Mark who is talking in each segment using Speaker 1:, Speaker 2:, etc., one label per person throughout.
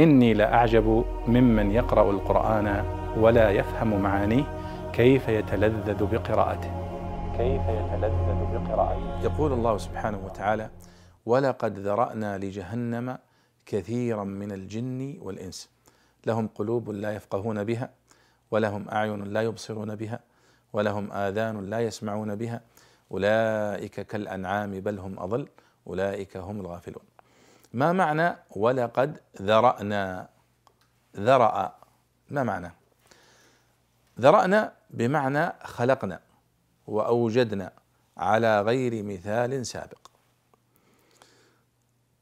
Speaker 1: إني لأعجب ممن يقرأ القرآن ولا يفهم معانيه كيف يتلذذ بقراءته. كيف يتلذذ بقراءته.
Speaker 2: يقول الله سبحانه وتعالى ولقد ذرأنا لجهنم كثيرا من الجن والإنس. لهم قلوب لا يفقهون بها ولهم أعين لا يبصرون بها ولهم آذان لا يسمعون بها. أولئك كالأنعام بل هم أضل أولئك هم الغافلون. ما معنى ولقد ذرأنا؟ ذرأ. ما معنى؟ ذرأنا بمعنى خلقنا وأوجدنا على غير مثال سابق.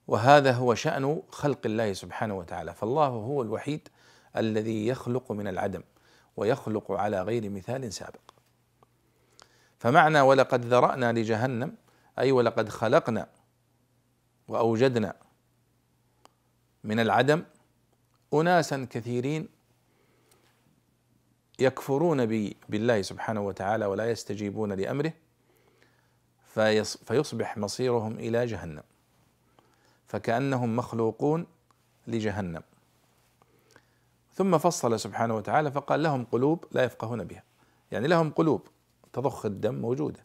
Speaker 2: وهذا هو شأن خلق الله سبحانه وتعالى. فالله هو الوحيد الذي يخلق من العدم ويخلق على غير مثال سابق. فمعنى ولقد ذرأنا لجهنم أي ولقد خلقنا وأوجدنا من العدم أناسا كثيرين يكفرون بالله سبحانه وتعالى ولا يستجيبون لأمره فيصبح مصيرهم إلى جهنم. فكأنهم مخلوقون لجهنم. ثم فصل سبحانه وتعالى فقال لهم قلوب لا يفقهون بها. يعني لهم قلوب تضخ الدم موجودة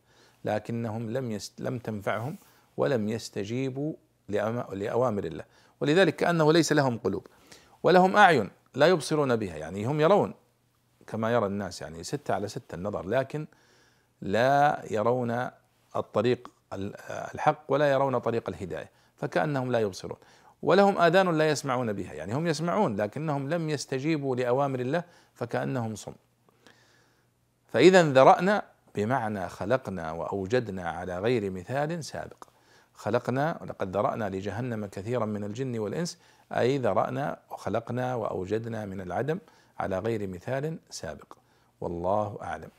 Speaker 2: لكنهم لم يست لم تنفعهم ولم يستجيبوا لأوامر الله. ولذلك كأنه ليس لهم قلوب. ولهم أعين لا يبصرون بها يعني هم يرون كما يرى الناس يعني ستة على ستة النظر لكن لا يرون الطريق الحق ولا يرون طريق الهداية فكأنهم لا يبصرون. ولهم آذان لا يسمعون بها يعني هم يسمعون لكنهم لم يستجيبوا لأوامر الله فكأنهم صم. فإذا ذرأنا بمعنى خلقنا وأوجدنا على غير مثال سابق. خلقنا ولقد ذرأنا لجهنم كثيرا من الجن والإنس. أي ذرأنا وخلقنا وأوجدنا من العدم على غير مثال سابق. والله أعلم.